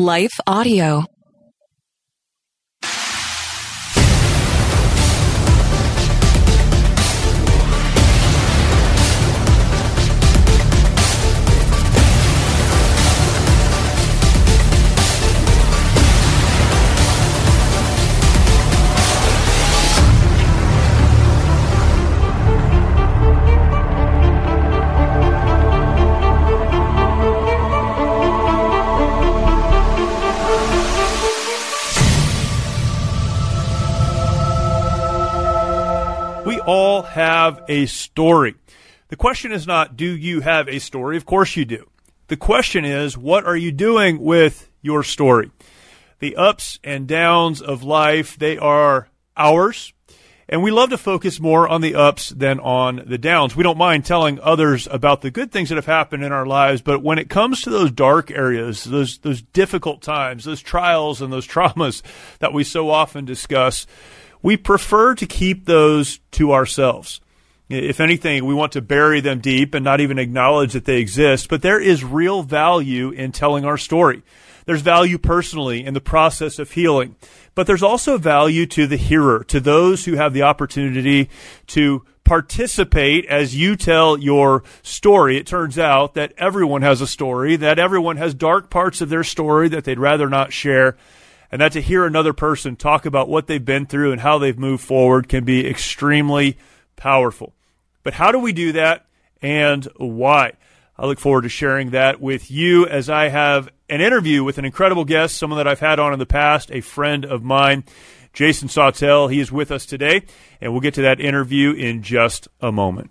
Life Audio. Have a story. The question is not, do you have a story? Of course you do. The question is, what are you doing with your story? The ups and downs of life, they are ours. And we love to focus more on the ups than on the downs. We don't mind telling others about the good things that have happened in our lives, but when it comes to those dark areas, those, those difficult times, those trials and those traumas that we so often discuss, we prefer to keep those to ourselves. If anything, we want to bury them deep and not even acknowledge that they exist, but there is real value in telling our story. There's value personally in the process of healing, but there's also value to the hearer, to those who have the opportunity to participate as you tell your story. It turns out that everyone has a story, that everyone has dark parts of their story that they'd rather not share and that to hear another person talk about what they've been through and how they've moved forward can be extremely powerful. But how do we do that and why? I look forward to sharing that with you as I have an interview with an incredible guest, someone that I've had on in the past, a friend of mine, Jason Sautel. He is with us today, and we'll get to that interview in just a moment.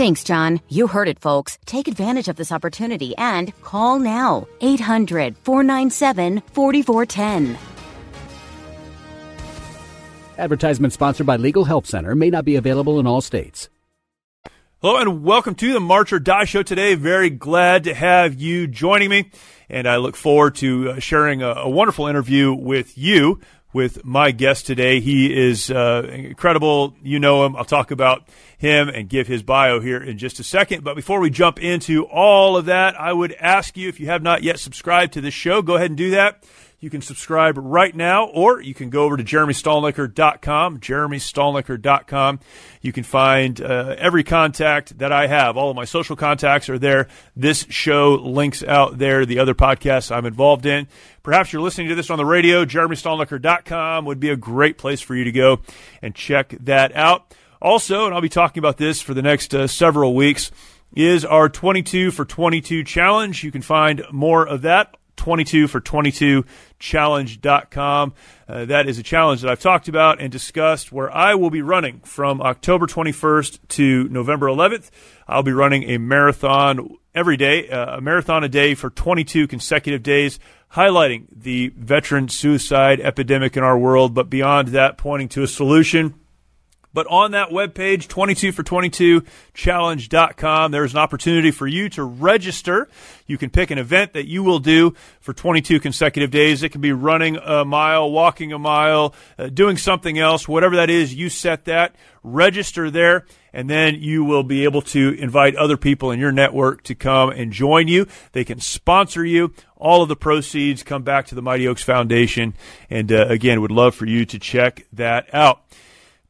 Thanks, John. You heard it, folks. Take advantage of this opportunity and call now. 800 497 4410. Advertisement sponsored by Legal Help Center may not be available in all states. Hello and welcome to the March or Die Show today. Very glad to have you joining me, and I look forward to uh, sharing a, a wonderful interview with you with my guest today. He is uh, incredible. You know him. I'll talk about him and give his bio here in just a second. But before we jump into all of that, I would ask you if you have not yet subscribed to this show, go ahead and do that. You can subscribe right now, or you can go over to jeremystalnecker.com, jeremystalnecker.com. You can find uh, every contact that I have. All of my social contacts are there. This show links out there, the other podcasts I'm involved in. Perhaps you're listening to this on the radio, jeremystalnecker.com would be a great place for you to go and check that out. Also, and I'll be talking about this for the next uh, several weeks, is our 22 for 22 challenge. You can find more of that 22 for 22 challenge.com. Uh, that is a challenge that I've talked about and discussed where I will be running from October 21st to November 11th. I'll be running a marathon every day, uh, a marathon a day for 22 consecutive days, highlighting the veteran suicide epidemic in our world, but beyond that, pointing to a solution But on that webpage, 22for22challenge.com, there's an opportunity for you to register. You can pick an event that you will do for 22 consecutive days. It can be running a mile, walking a mile, uh, doing something else, whatever that is, you set that, register there, and then you will be able to invite other people in your network to come and join you. They can sponsor you. All of the proceeds come back to the Mighty Oaks Foundation. And uh, again, would love for you to check that out.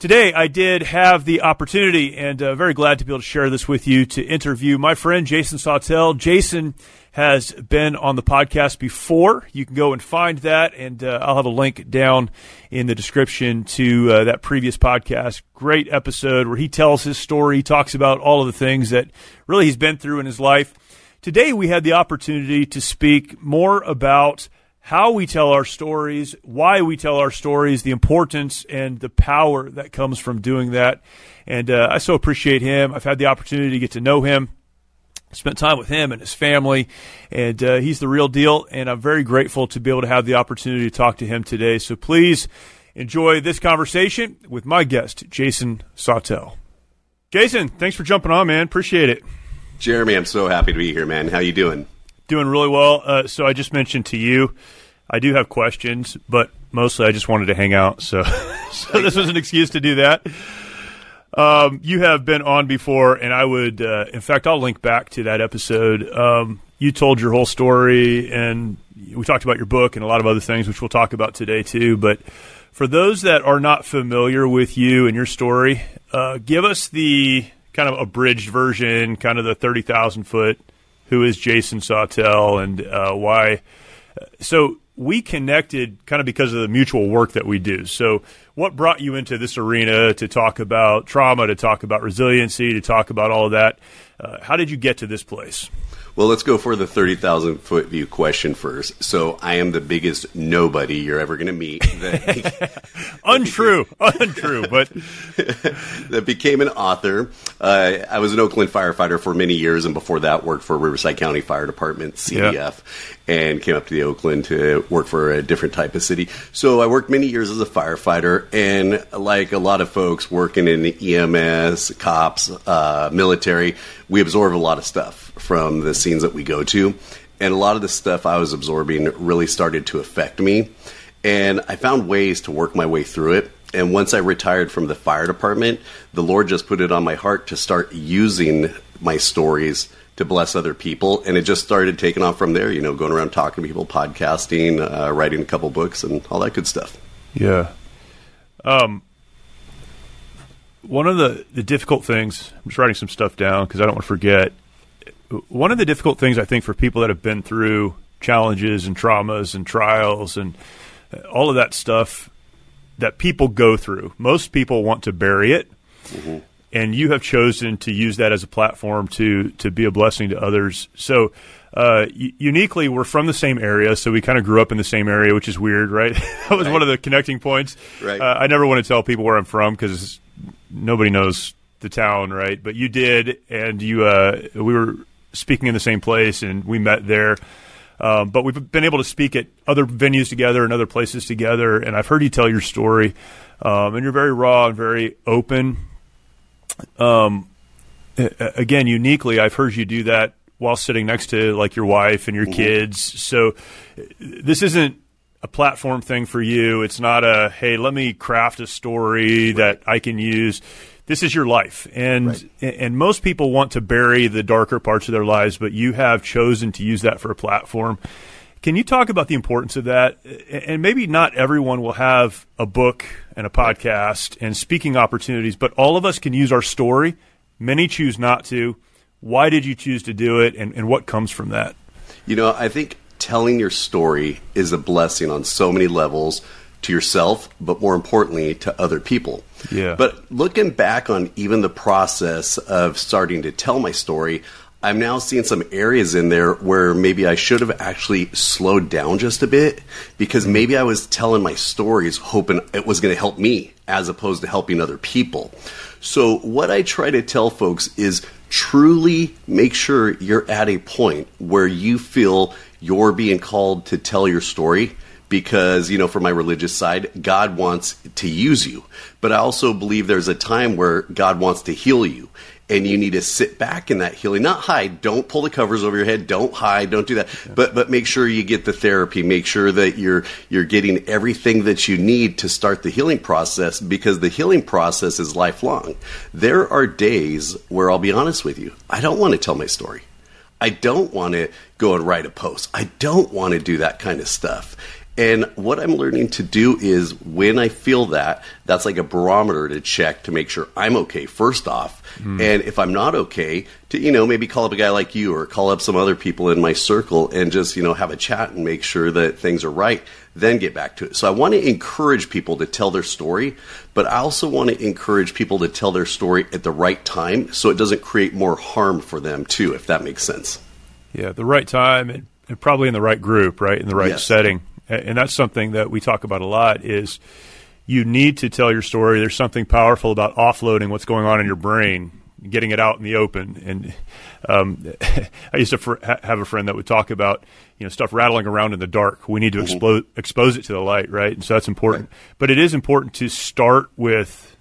Today, I did have the opportunity, and uh, very glad to be able to share this with you, to interview my friend Jason Sautel. Jason has been on the podcast before. You can go and find that, and uh, I'll have a link down in the description to uh, that previous podcast. Great episode where he tells his story, he talks about all of the things that really he's been through in his life. Today, we had the opportunity to speak more about how we tell our stories, why we tell our stories, the importance and the power that comes from doing that. And uh, I so appreciate him. I've had the opportunity to get to know him, spent time with him and his family, and uh, he's the real deal. And I'm very grateful to be able to have the opportunity to talk to him today. So please enjoy this conversation with my guest, Jason Sautel. Jason, thanks for jumping on, man. Appreciate it. Jeremy, I'm so happy to be here, man. How you doing? Doing really well. Uh, so I just mentioned to you I do have questions, but mostly I just wanted to hang out. So, so this was an excuse to do that. Um, you have been on before, and I would, uh, in fact, I'll link back to that episode. Um, you told your whole story, and we talked about your book and a lot of other things, which we'll talk about today too. But for those that are not familiar with you and your story, uh, give us the kind of abridged version, kind of the thirty thousand foot. Who is Jason Sautel, and uh, why? So we connected kind of because of the mutual work that we do. So, what brought you into this arena to talk about trauma, to talk about resiliency, to talk about all of that? Uh, how did you get to this place? Well, let's go for the 30,000 foot view question first. So, I am the biggest nobody you're ever going to meet. That, Untrue. Untrue, but. that became an author. Uh, I was an Oakland firefighter for many years, and before that, worked for Riverside County Fire Department, CDF. Yeah and came up to the Oakland to work for a different type of city. So I worked many years as a firefighter, and like a lot of folks working in the EMS, cops, uh, military, we absorb a lot of stuff from the scenes that we go to. And a lot of the stuff I was absorbing really started to affect me. And I found ways to work my way through it. And once I retired from the fire department, the Lord just put it on my heart to start using my stories to bless other people. And it just started taking off from there, you know, going around talking to people, podcasting, uh, writing a couple books, and all that good stuff. Yeah. Um, one of the, the difficult things, I'm just writing some stuff down because I don't want to forget. One of the difficult things I think for people that have been through challenges and traumas and trials and all of that stuff that people go through, most people want to bury it. Mm-hmm and you have chosen to use that as a platform to to be a blessing to others. So. Uh, uniquely, we're from the same area, so we kind of grew up in the same area, which is weird, right? that was right. one of the connecting points. Right. Uh, I never want to tell people where I'm from because nobody knows the town, right? But you did, and you uh, we were speaking in the same place, and we met there. Um, but we've been able to speak at other venues together and other places together, and I've heard you tell your story, um, and you're very raw and very open um, again, uniquely, I've heard you do that while sitting next to like your wife and your mm-hmm. kids. So this isn't a platform thing for you. It's not a hey, let me craft a story right. that I can use. This is your life, and right. and most people want to bury the darker parts of their lives, but you have chosen to use that for a platform. Can you talk about the importance of that? And maybe not everyone will have a book and a podcast and speaking opportunities, but all of us can use our story. Many choose not to. Why did you choose to do it, and, and what comes from that? You know, I think telling your story is a blessing on so many levels to yourself, but more importantly, to other people. Yeah. But looking back on even the process of starting to tell my story, I'm now seeing some areas in there where maybe I should have actually slowed down just a bit because mm-hmm. maybe I was telling my stories hoping it was going to help me as opposed to helping other people. So, what I try to tell folks is truly make sure you're at a point where you feel you're being called to tell your story because, you know, for my religious side, God wants to use you. But I also believe there's a time where God wants to heal you and you need to sit back in that healing, not hide. Don't pull the covers over your head. Don't hide. Don't do that. Yeah. But but make sure you get the therapy. Make sure that you're you're getting everything that you need to start the healing process because the healing process is lifelong. There are days where I'll be honest with you. I don't want to tell my story. I don't want to go and write a post. I don't want to do that kind of stuff. And what I'm learning to do is when I feel that, that's like a barometer to check to make sure I'm okay, first off. Mm. And if I'm not okay, to, you know, maybe call up a guy like you or call up some other people in my circle and just, you know, have a chat and make sure that things are right, then get back to it. So I want to encourage people to tell their story, but I also want to encourage people to tell their story at the right time so it doesn't create more harm for them, too, if that makes sense. Yeah, the right time and, and probably in the right group, right? In the right yes. setting and that's something that we talk about a lot is you need to tell your story. There's something powerful about offloading what's going on in your brain getting it out in the open. And um, i used to fr- have a friend that would talk about you know stuff rattling around in the dark. We need to mm-hmm. expose, expose it to the light right? And so that's important. Right. but it is important to start with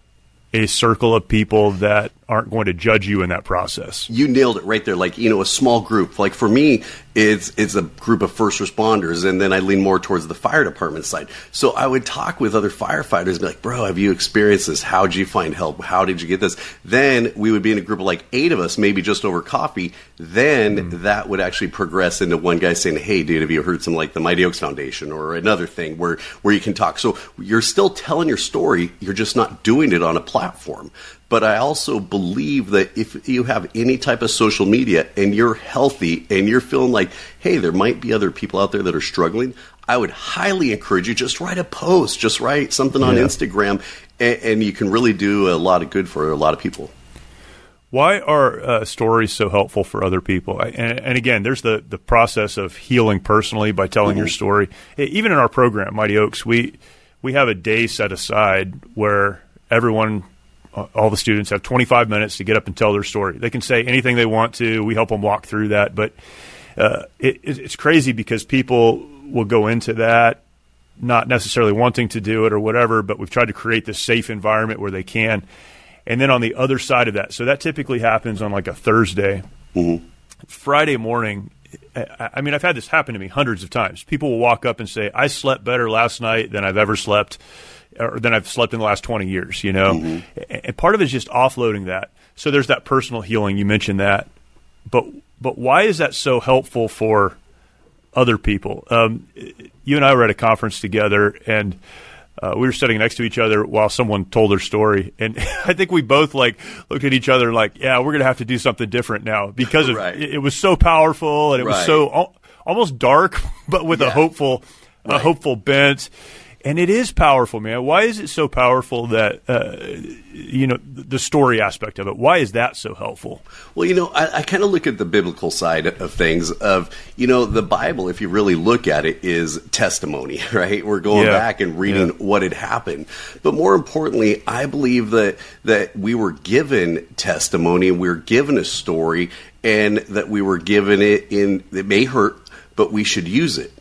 a circle of people that aren't going to judge you in that process. You nailed it right there. Like, you know, a small group. Like for me, it's it's a group of first responders, and then I lean more towards the fire department side. So I would talk with other firefighters and be like, bro, have you experienced this? How did you find help? How did you get this? Then we would be in a group of like eight of us, maybe just over coffee. Then mm. that would actually progress into one guy saying, Hey, dude, have you heard some like the Mighty Oaks Foundation or another thing where where you can talk? So you're still telling your story, you're just not doing it on a platform. But I also believe that if you have any type of social media and you're healthy and you're feeling like, hey, there might be other people out there that are struggling, I would highly encourage you just write a post, just write something on yeah. Instagram, and, and, you can really do a lot of good for a lot of people. Why are uh, stories so helpful for other people? And, and, again, there's the, the process of healing personally by telling mm-hmm. your story. Even in our program, Mighty Oaks, we we have a day set aside where everyone all the students have 25 minutes to get up and tell their story. They can say anything they want to. We help them walk through that, but uh, it, it's crazy because people will go into that not necessarily wanting to do it or whatever, but we've tried to create this safe environment where they can. And then on the other side of that, so that typically happens on like a Thursday. Mm-hmm. Friday morning, I mean, I've had this happen to me hundreds of times. People will walk up and say, I slept better last night than I've ever slept or than I've slept in the last 20 years, you know? Mm-hmm. And part of it is just offloading that. So there's that personal healing. You mentioned that. But, but why is that so helpful for other people? Um, you and I were at a conference together and uh, we were sitting next to each other while someone told their story. And I think we both like looked at each other like, yeah, we're going to have to do something different now because of, it, it, was so powerful and it right. was so al- almost dark, but with yeah. a hopeful, right. a hopeful bent and it is powerful, man. Why is it so powerful that uh, you know the story aspect of it? Why is that so helpful? Well, you know, I, I kind of look at the biblical side of things. Of you know, the Bible, if you really look at it, is testimony, right? We're going yeah. back and reading yeah. what had happened. But more importantly, I believe that that we were given testimony, we were given a story, and that we were given it in. It may hurt, but we should use it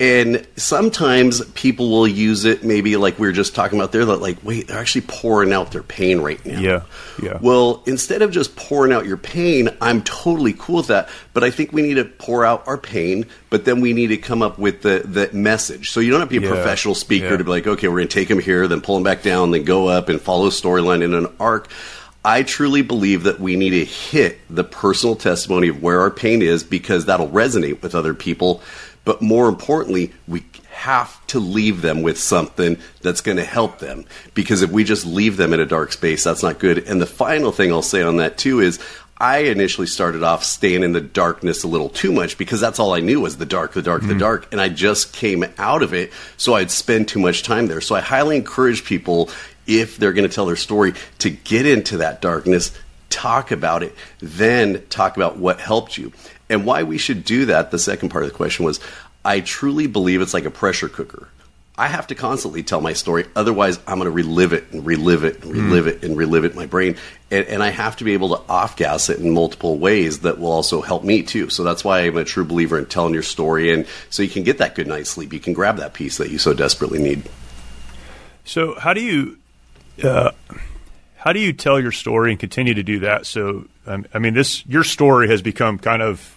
and sometimes people will use it, maybe like we were just talking about there, that like, wait, they're actually pouring out their pain right now. Yeah, yeah. Well, instead of just pouring out your pain, I'm totally cool with that. But I think we need to pour out our pain, but then we need to come up with the, the message. So you don't have to be a yeah. professional speaker yeah. to be like, okay, we're going to take them here, then pull them back down, then go up and follow a storyline in an arc. I truly believe that we need to hit the personal testimony of where our pain is because that'll resonate with other people but more importantly, we have to leave them with something that's going to help them. Because if we just leave them in a dark space, that's not good. And the final thing I'll say on that too is I initially started off staying in the darkness a little too much because that's all I knew was the dark, the dark, mm-hmm. the dark. And I just came out of it, so I'd spend too much time there. So I highly encourage people, if they're going to tell their story, to get into that darkness, talk about it, then talk about what helped you. And why we should do that, the second part of the question was I truly believe it's like a pressure cooker. I have to constantly tell my story. Otherwise, I'm going to relive it and relive it and relive mm. it and relive it in my brain. And, and, I have to be able to off gas it in multiple ways that will also help me too. So that's why I'm a true believer in telling your story. And so you can get that good night's sleep. You can grab that piece that you so desperately need. So, how do you. Uh, how do you tell your story and continue to do that? So, um, I mean, this your story has become kind of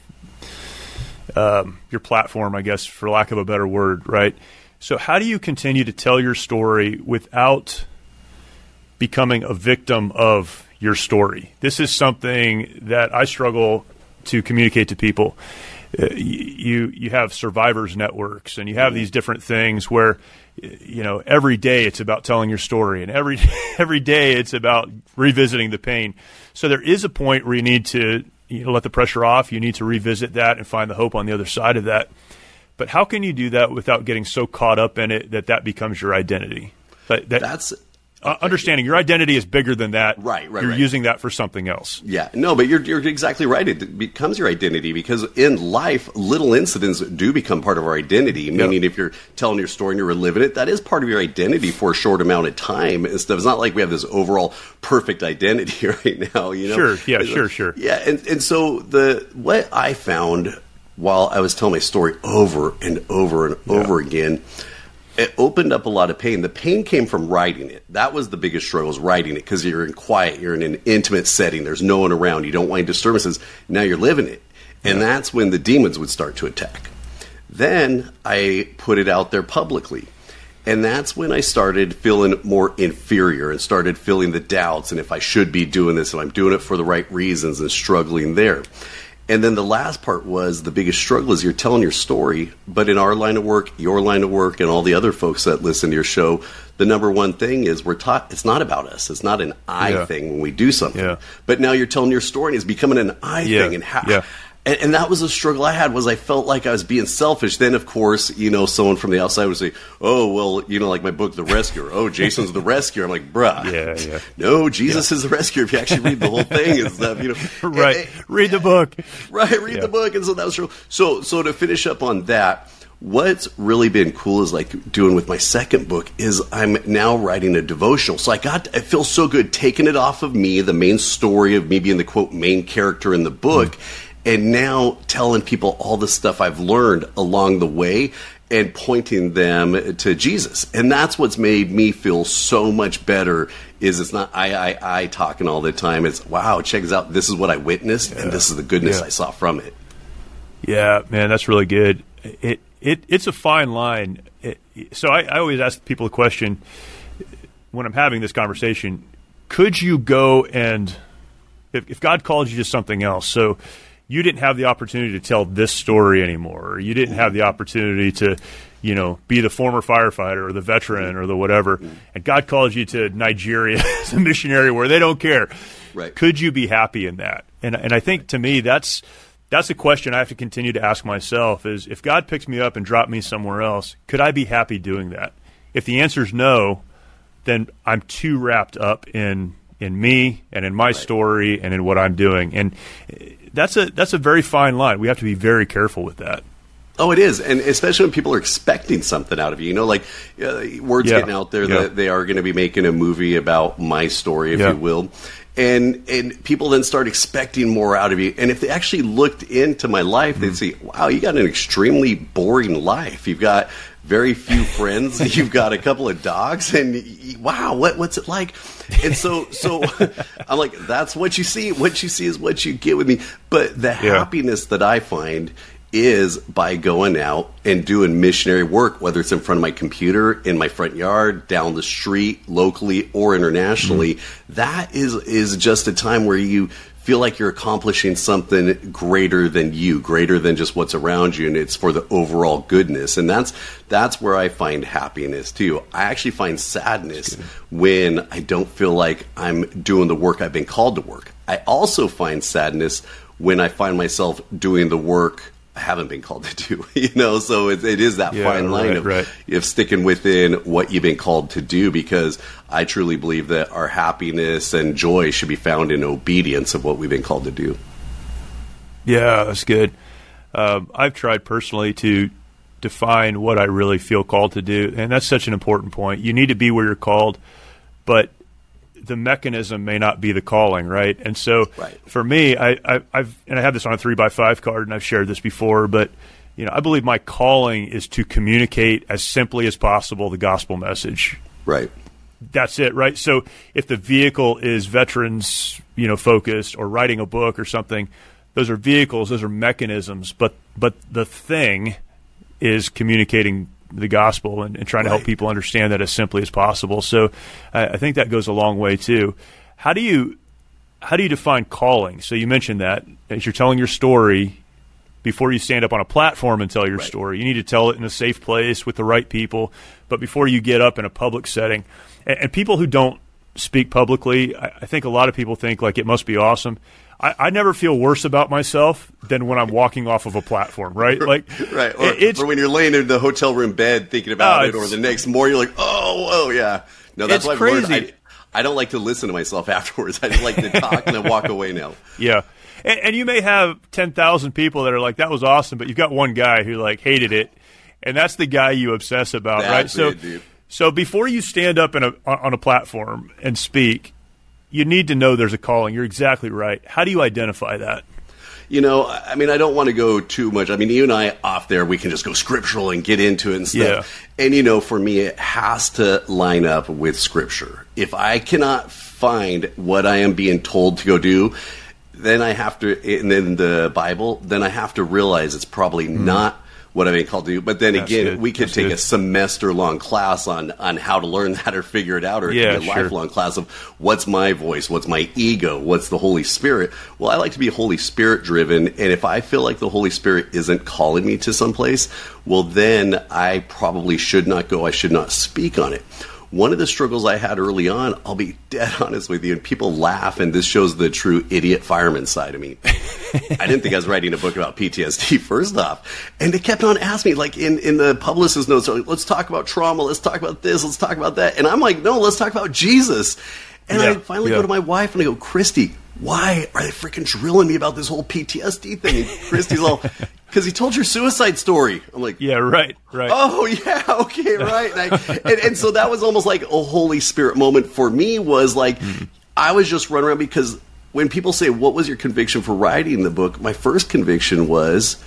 um, your platform, I guess, for lack of a better word, right? So, how do you continue to tell your story without becoming a victim of your story? This is something that I struggle to communicate to people. Uh, you you have survivors networks, and you have these different things where you know every day it's about telling your story, and every every day it's about revisiting the pain. So there is a point where you need to you know let the pressure off. You need to revisit that and find the hope on the other side of that. But how can you do that without getting so caught up in it that that becomes your identity? That, that, That's uh, understanding your identity is bigger than that. Right, right. You're right. using that for something else. Yeah, no, but you're you're exactly right. It becomes your identity because in life, little incidents do become part of our identity. Meaning, yep. if you're telling your story and you're reliving it, that is part of your identity for a short amount of time. And stuff. It's not like we have this overall perfect identity right now. You know? Sure. Yeah. Sure. Sure. Yeah. And and so the what I found while I was telling my story over and over and yeah. over again, it opened up a lot of pain. The pain came from writing it. That was the biggest struggle, was writing it because you're in quiet, you're in an intimate setting, there's no one around, you don't want any disturbances. Now you're living it. And that's when the demons would start to attack. Then I put it out there publicly. And that's when I started feeling more inferior and started feeling the doubts and if I should be doing this and I'm doing it for the right reasons and struggling there. And then the last part was the biggest struggle is you're telling your story, but in our line of work, your line of work, and all the other folks that listen to your show, the number one thing is we're taught it's not about us. It's not an I yeah. thing when we do something. Yeah. But now you're telling your story and it's becoming an I yeah. thing. And how, and, and, that was a struggle I had was I felt like I was being selfish. Then, of course, you know, someone from the outside would say, "Oh, well, you know, like my book, The Rescuer. Oh, Jason's the rescuer." I'm like, "Bruh, yeah, yeah. no, Jesus yeah. is the rescuer." If you actually read the whole thing and stuff, you know, right? And, and, read the book, right? Read yeah. the book, and so that was true. So, so to finish up on that. What's really been cool is like doing with my second book is I'm now writing a devotional. So I got it feels so good taking it off of me, the main story of me being the quote main character in the book, mm and now telling people all the stuff I've learned along the way and pointing them to Jesus. And that's what's made me feel so much better is it's not I I I talking all the time. It's wow, check this out. This is what I witnessed yeah. and this is the goodness yeah. I saw from it. Yeah, man, that's really good. It it it's a fine line. It, so I, I always ask people a question when I'm having this conversation. Could you go and if, if God called you to something else? So you didn't have the opportunity to tell this story anymore, or you didn't have the opportunity to, you know, be the former firefighter or the veteran or the whatever, and God calls you to Nigeria as a missionary where they don't care. Right. Could you be happy in that? And and I think to me that's that's a question I have to continue to ask myself is if God picks me up and drop me somewhere else, could I be happy doing that? If the answer is no, then I'm too wrapped up in in me and in my right. story and in what I'm doing. And that's a that's a very fine line. We have to be very careful with that. Oh, it is, and especially when people are expecting something out of you. You know, like uh, words yeah. getting out there yeah. that they are going to be making a movie about my story, if yeah. you will, and and people then start expecting more out of you. And if they actually looked into my life, mm-hmm. they'd see, wow, you got an extremely boring life. You've got very few friends. You've got a couple of dogs, and wow, what what's it like? And so, so I'm like, that's what you see. What you see is what you get with me. But the yeah. happiness that I find is by going out and doing missionary work, whether it's in front of my computer, in my front yard, down the street, locally or internationally. Mm-hmm. That is is just a time where you feel like you're accomplishing something greater than you, greater than just what's around you, and it's for the overall goodness. And that's that's where I find happiness too. I actually find sadness when I don't feel like I'm doing the work I've been called to work. I also find sadness when I find myself doing the work haven't been called to do. You know, so it, it is that yeah, fine line right, of, right. of sticking within what you've been called to do. Because I truly believe that our happiness and joy should be found in obedience of what we've been called to do. Yeah, that's good. Um, I've tried personally to define what I really feel called to do? And that's such an important point. You need to be where you're called, but the mechanism may not be the calling, right? And so right. for me, I, I, have and I have this on a three by five card, and I've shared this before, but you know, I believe my calling is to communicate as simply as possible the gospel message. Right. That's it, right? So if the vehicle is veterans, you know, focused or writing a book or something, those are vehicles, those are mechanisms, but but the thing is communicating the gospel and, and trying right. to help people understand that as simply as possible. So I, I think that goes a long way too. How do you how do you define calling? So you mentioned that as you're telling your story before you stand up on a platform and tell your right. story. You need to tell it in a safe place with the right people. But before you get up in a public setting, and, and people who don't speak publicly, I, I, think a lot of people think like it must be awesome. I, I, never feel worse about myself than when I'm walking off of a platform, right? Like, right, or, it, or, when you're laying in the hotel room bed thinking about uh, it, or the next morning you're like, oh, oh yeah. No, that's why crazy. I, I don't like to listen to myself afterwards. I just like to talk and then walk away now. Yeah. And, and you may have 10,000 people that are like, that was awesome, but you've got one guy who like hated it. And that's the guy you obsess about, that's right? So, it, so before you stand up in a, on a platform and speak, you need to know there's a calling. You're exactly right. How do you identify that? You know, I mean, I don't want to go too much. I mean, you and I off there, we can just go scriptural and get into it and stuff. Yeah. And, you know, for me, it has to line up with scripture. If I cannot find what I am being told to go do, then I have to, and then the Bible, then I have to realize it's probably mm. not what been called to do. But then That's again, good. we could That's take good. a semester long class on on how to learn that or figure it out, or yeah, a sure. lifelong class of what's my voice, what's my ego, what's the Holy Spirit. Well, I like to be Holy Spirit driven, and if I feel like the Holy Spirit isn't calling me to someplace, well, then I probably should not go. I should not speak on it one of the struggles I had early on, I'll be dead honest with you, and people laugh, and this shows the true idiot fireman side of me. I didn't think I was writing a book about PTSD, first off. And they kept on asking me, like in, in the publicist notes, like, let's talk about trauma, let's talk about this, let's talk about that. And I'm like, no, let's talk about Jesus. And yeah, I finally yeah. go to my wife and I go, Christy, why are they freaking drilling me about this whole PTSD thing? And Christy's all, because he told your suicide story. I'm like, yeah, right, right. Oh, yeah, okay, right. And, I, and, and, so that was almost like a Holy Spirit moment for me. Was like mm-hmm. I was just running around because when people say, "What was your conviction for writing the book?" My first conviction was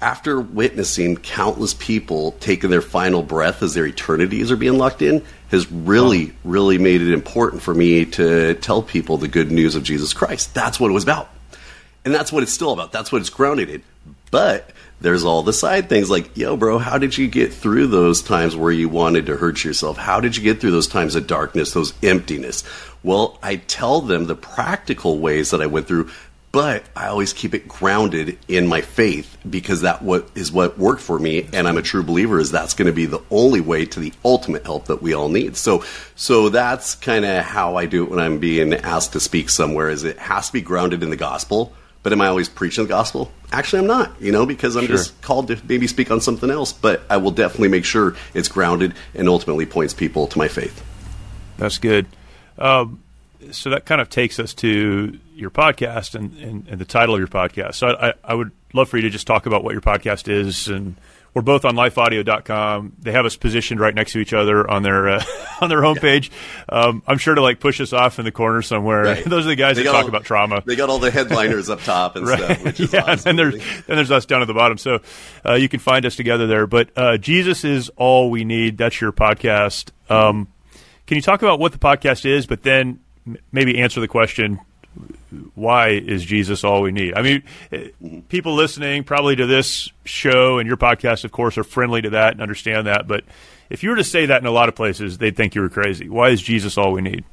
after witnessing countless people taking their final breath as their eternities are being locked in has really, really made it important for me to tell people the good news of Jesus Christ. That's what it was about. And that's what it's still about. That's what it's grounded in. But there's all the side things like, yo, bro, how did you get through those times where you wanted to hurt yourself? How did you get through those times of darkness, those emptiness? Well, I tell them the practical ways that I went through, but I always keep it grounded in my faith because that what is what worked for me, and I'm a true believer is that's going to be the only way to the ultimate help that we all need. So, so that's kind of how I do it when I'm being asked to speak somewhere. Is it has to be grounded in the gospel but am I always preaching the gospel? Actually, I'm not, you know, because I'm sure. just called to maybe speak on something else. But I will definitely make sure it's grounded and ultimately points people to my faith. That's good. Um, so that kind of takes us to your podcast and, and, and the title of your podcast. So I, I, would love for you to just talk about what your podcast is and we're both on lifeaudio.com. They have us positioned right next to each other on their uh, on their homepage. Um, I'm sure to like push us off in the corner somewhere. Right. Those are the guys they that talk all, about trauma. They got all the headliners up top and right. stuff. yeah, awesome. and there's then there's us down at the bottom. So uh, you can find us together there. But uh, Jesus is all we need. That's your podcast. Um, can you talk about what the podcast is, but then maybe answer the question why is Jesus all we need? I mean, people listening probably to this show and your podcast, of course, are friendly to that and understand that. But if you were to say that in a lot of places, they'd think you were crazy. Why is Jesus all we need?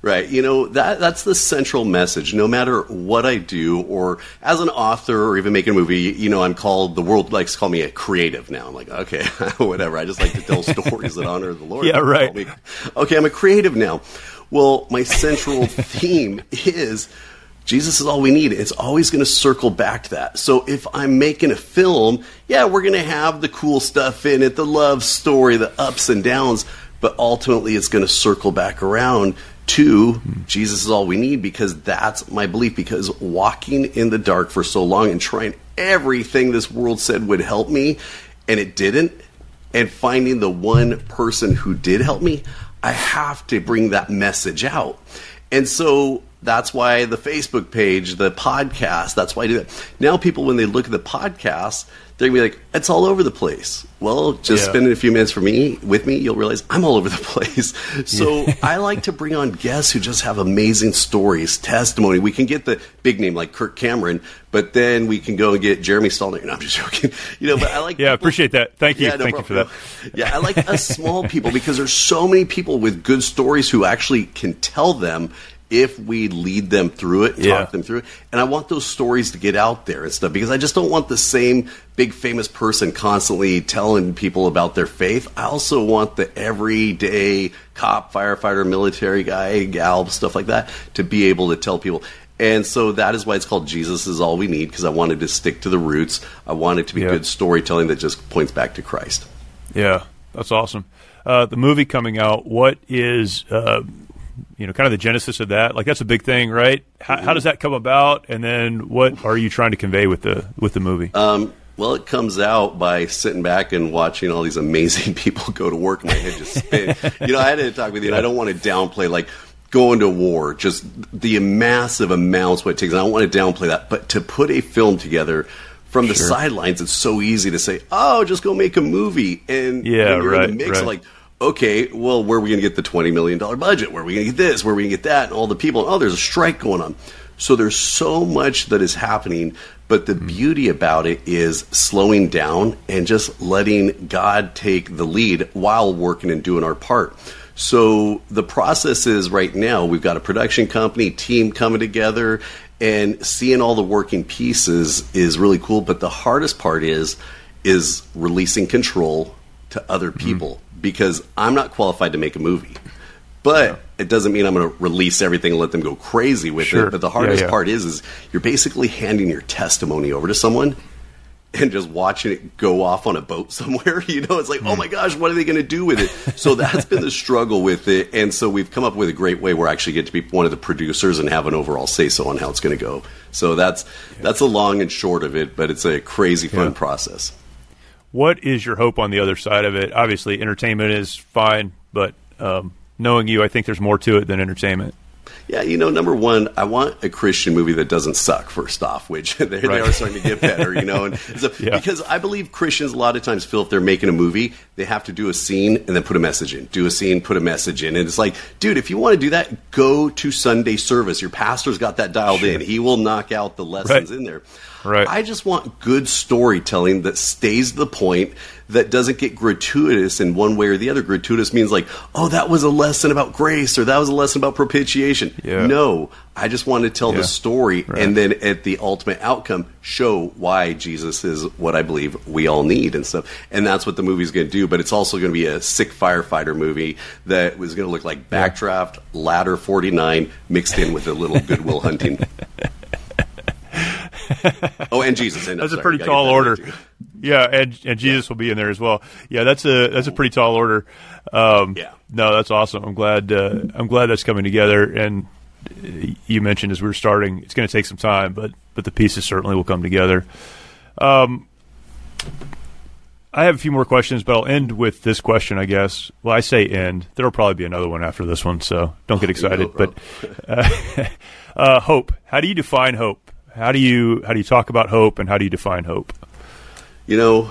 Right. You know, that that's the central message. No matter what I do or as an author or even making a movie, you know, I'm called the world likes to call me a creative now. I'm like, okay, whatever. I just like to tell stories that honor the Lord. Yeah, right. Okay, I'm a creative now. Well, my central theme is Jesus is all we need. It's always going to circle back to that. So if I'm making a film, yeah, we're going to have the cool stuff in it, the love story, the ups and downs, but ultimately it's going to circle back around to Jesus is all we need because that's my belief. Because walking in the dark for so long and trying everything this world said would help me, and it didn't, and finding the one person who did help me, I have to bring that message out. And so that's why the Facebook page, the podcast, that's why I do that. Now, people, when they look at the podcast, they're gonna be like, it's all over the place. Well, just Yeah. spending a few minutes for me with me, you'll realize I'm all over the place. So I like to bring on guests who just have amazing stories, testimony. We can get the big name like Kirk Cameron, but then we can go and get Jeremy Stallner. No, I'm just joking. You know, but I like Yeah, people- appreciate that. Thank you. yeah, no Thank you for that. Yeah, I like us small people because there's so many people with good stories who actually can tell them if we lead them through it, talk Yeah. them through it. And I want those stories to get out there and stuff because I just don't want the same big famous person constantly telling people about their faith. I also want the everyday cop, firefighter, military guy, gal, stuff like that to be able to tell people. And so that is why it's called Jesus is all we need because I wanted to stick to the roots. I want it to be Yeah. good storytelling that just points back to Christ. Yeah, that's awesome. Uh, the movie coming out. What is uh, you know kind of the genesis of that? Like that's a big thing, right? How, how does that come about? And then what are you trying to convey with the with the movie? Um, well, it comes out by sitting back and watching all these amazing people go to work. And my head just spin. you know, I had to talk with you, and I don't want to downplay like going to war, just the massive amounts what it takes. I don't want to downplay that, but to put a film together from the sidelines, it's so easy to say, "Oh, just go make a movie." And Yeah, when you're right, in the mix, right. like. Okay, well, where are we going to get the twenty million dollar budget? Where are we going to get this? Where are we going to get that? And all the people. Oh, there's a strike going on. So there's so much that is happening, but the hmm. beauty about it is slowing down and just letting God take the lead while working and doing our part. So the process is right now we've got a production company team coming together and seeing all the working pieces is really cool, but the hardest part is is releasing control to other hmm. people because I'm not qualified to make a movie. But it doesn't mean I'm going to release everything and let them go crazy with Sure. it. But the hardest yeah. part is, is you're basically handing your testimony over to someone and just watching it go off on a boat somewhere. You know, it's like, oh hmm. my gosh, what are they going to do with it? So that's been the struggle with it. And so we've come up with a great way where I actually get to be one of the producers and have an overall say so on how it's going to go. So that's that's a long and short of it, but it's a crazy fun Yeah. process. What is your hope on the other side of it? Obviously, entertainment is fine, but um, knowing you, I think there's more to it than entertainment. Yeah, you know, number one, I want a Christian movie that doesn't suck. First off, which they, they are starting to get better, you know, and so, Yeah. because I believe Christians a lot of times feel if they're making a movie, they have to do a scene and then put a message in, do a scene, put a message in, and it's like, dude, if you want to do that, go to Sunday service. Your pastor's got that dialed in. He will knock out the lessons Right. in there. Right. I just want good storytelling that stays the point, that doesn't get gratuitous in one way or the other. Gratuitous means like, oh, that was a lesson about grace or that was a lesson about propitiation. Yeah. No, I just want to tell Yeah. the story Right. and then at the ultimate outcome, show why Jesus is what I believe we all need and stuff. And that's what the movie's going to do. But it's also going to be a sick firefighter movie that was going to look like Backdraft, Ladder 49 mixed in with a little Goodwill Hunting. oh, and Jesus. And, That's a sorry, pretty tall get that in order. Yeah, and and Jesus will be in there as well. Yeah, that's a that's a pretty tall order. Um, Yeah. No, that's awesome. I'm glad uh, I'm glad that's coming together. And you mentioned as we were starting, it's going to take some time, but but the pieces certainly will come together. Um, I have a few more questions, but I'll end with this question, I guess. Well, I say end. There'll probably be another one after this one, so don't get excited. No but uh, uh, hope. How do you define hope? How do you how do you talk about hope, and how do you define hope? You know,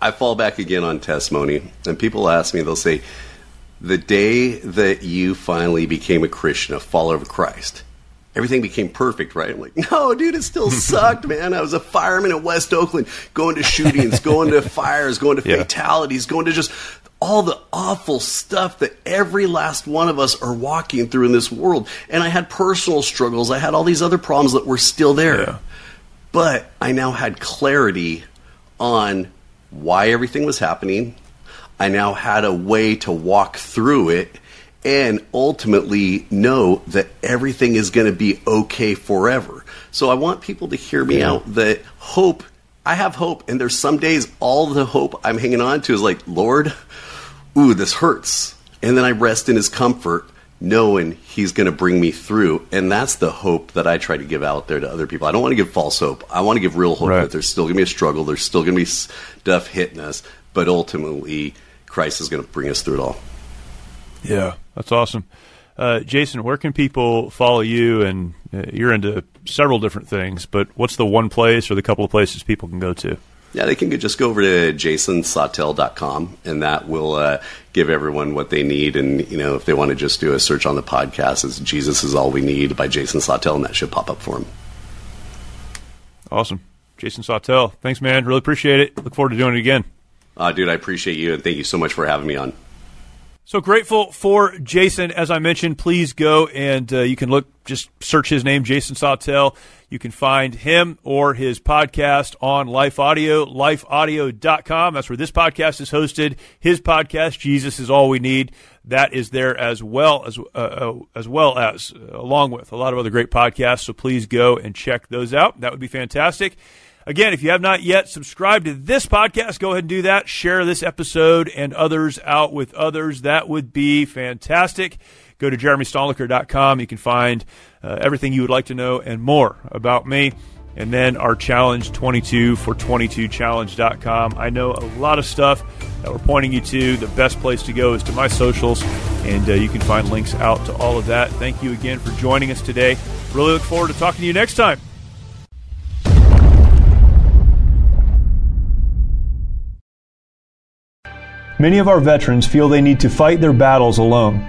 I fall back again on testimony, and people ask me, they'll say, the day that you finally became a Christian, a follower of Christ, everything became perfect, right? I'm like, no, dude, it still sucked, man. I was a fireman in West Oakland, going to shootings, going to fires, going to Yeah. fatalities, going to just all the awful stuff that every last one of us are walking through in this world. And I had personal struggles. I had all these other problems that were still there. Yeah. But I now had clarity on why everything was happening. I now had a way to walk through it and ultimately know that everything is going to be okay forever. So I want people to hear me out that hope, I have hope. And there's some days all the hope I'm hanging on to is like, Lord, ooh, this hurts. And then I rest in his comfort knowing he's going to bring me through. And that's the hope that I try to give out there to other people. I don't want to give false hope. I want to give real hope Right. that there's still going to be a struggle. There's still going to be stuff hitting us, but ultimately, Christ is going to bring us through it all. Yeah, that's awesome. Uh, Jason, where can people follow you? And uh, you're into several different things, but what's the one place or the couple of places people can go to? Yeah, they can just go over to jasonsautel.com, and that will uh, give everyone what they need. And, you know, if they want to just do a search on the podcast, it's Jesus is All We Need by Jason Sautel, and that should pop up for them. Awesome. Jason Sautel. Thanks, man. Really appreciate it. Look forward to doing it again. Uh, dude, I appreciate you, and thank you so much for having me on. So grateful for Jason. As I mentioned, please go and uh, you can look, just search his name, Jason Sautel. You can find him or his podcast on Life Audio, lifeaudio.com. That's where this podcast is hosted. His podcast, Jesus is All We Need, that is there as well as, uh, uh, as well as, uh, along with a lot of other great podcasts. So please go and check those out. That would be fantastic. Again, if you have not yet subscribed to this podcast, go ahead and do that. Share this episode and others out with others. That would be fantastic. Go to jeremystalnecker.com. You can find uh, everything you would like to know and more about me. And then our challenge 22 for 22challenge.com. I know a lot of stuff that we're pointing you to. The best place to go is to my socials, and uh, you can find links out to all of that. Thank you again for joining us today. Really look forward to talking to you next time. Many of our veterans feel they need to fight their battles alone.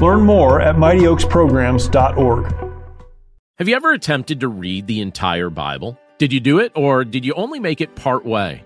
Learn more at mightyoaksprograms.org. Have you ever attempted to read the entire Bible? Did you do it, or did you only make it part way?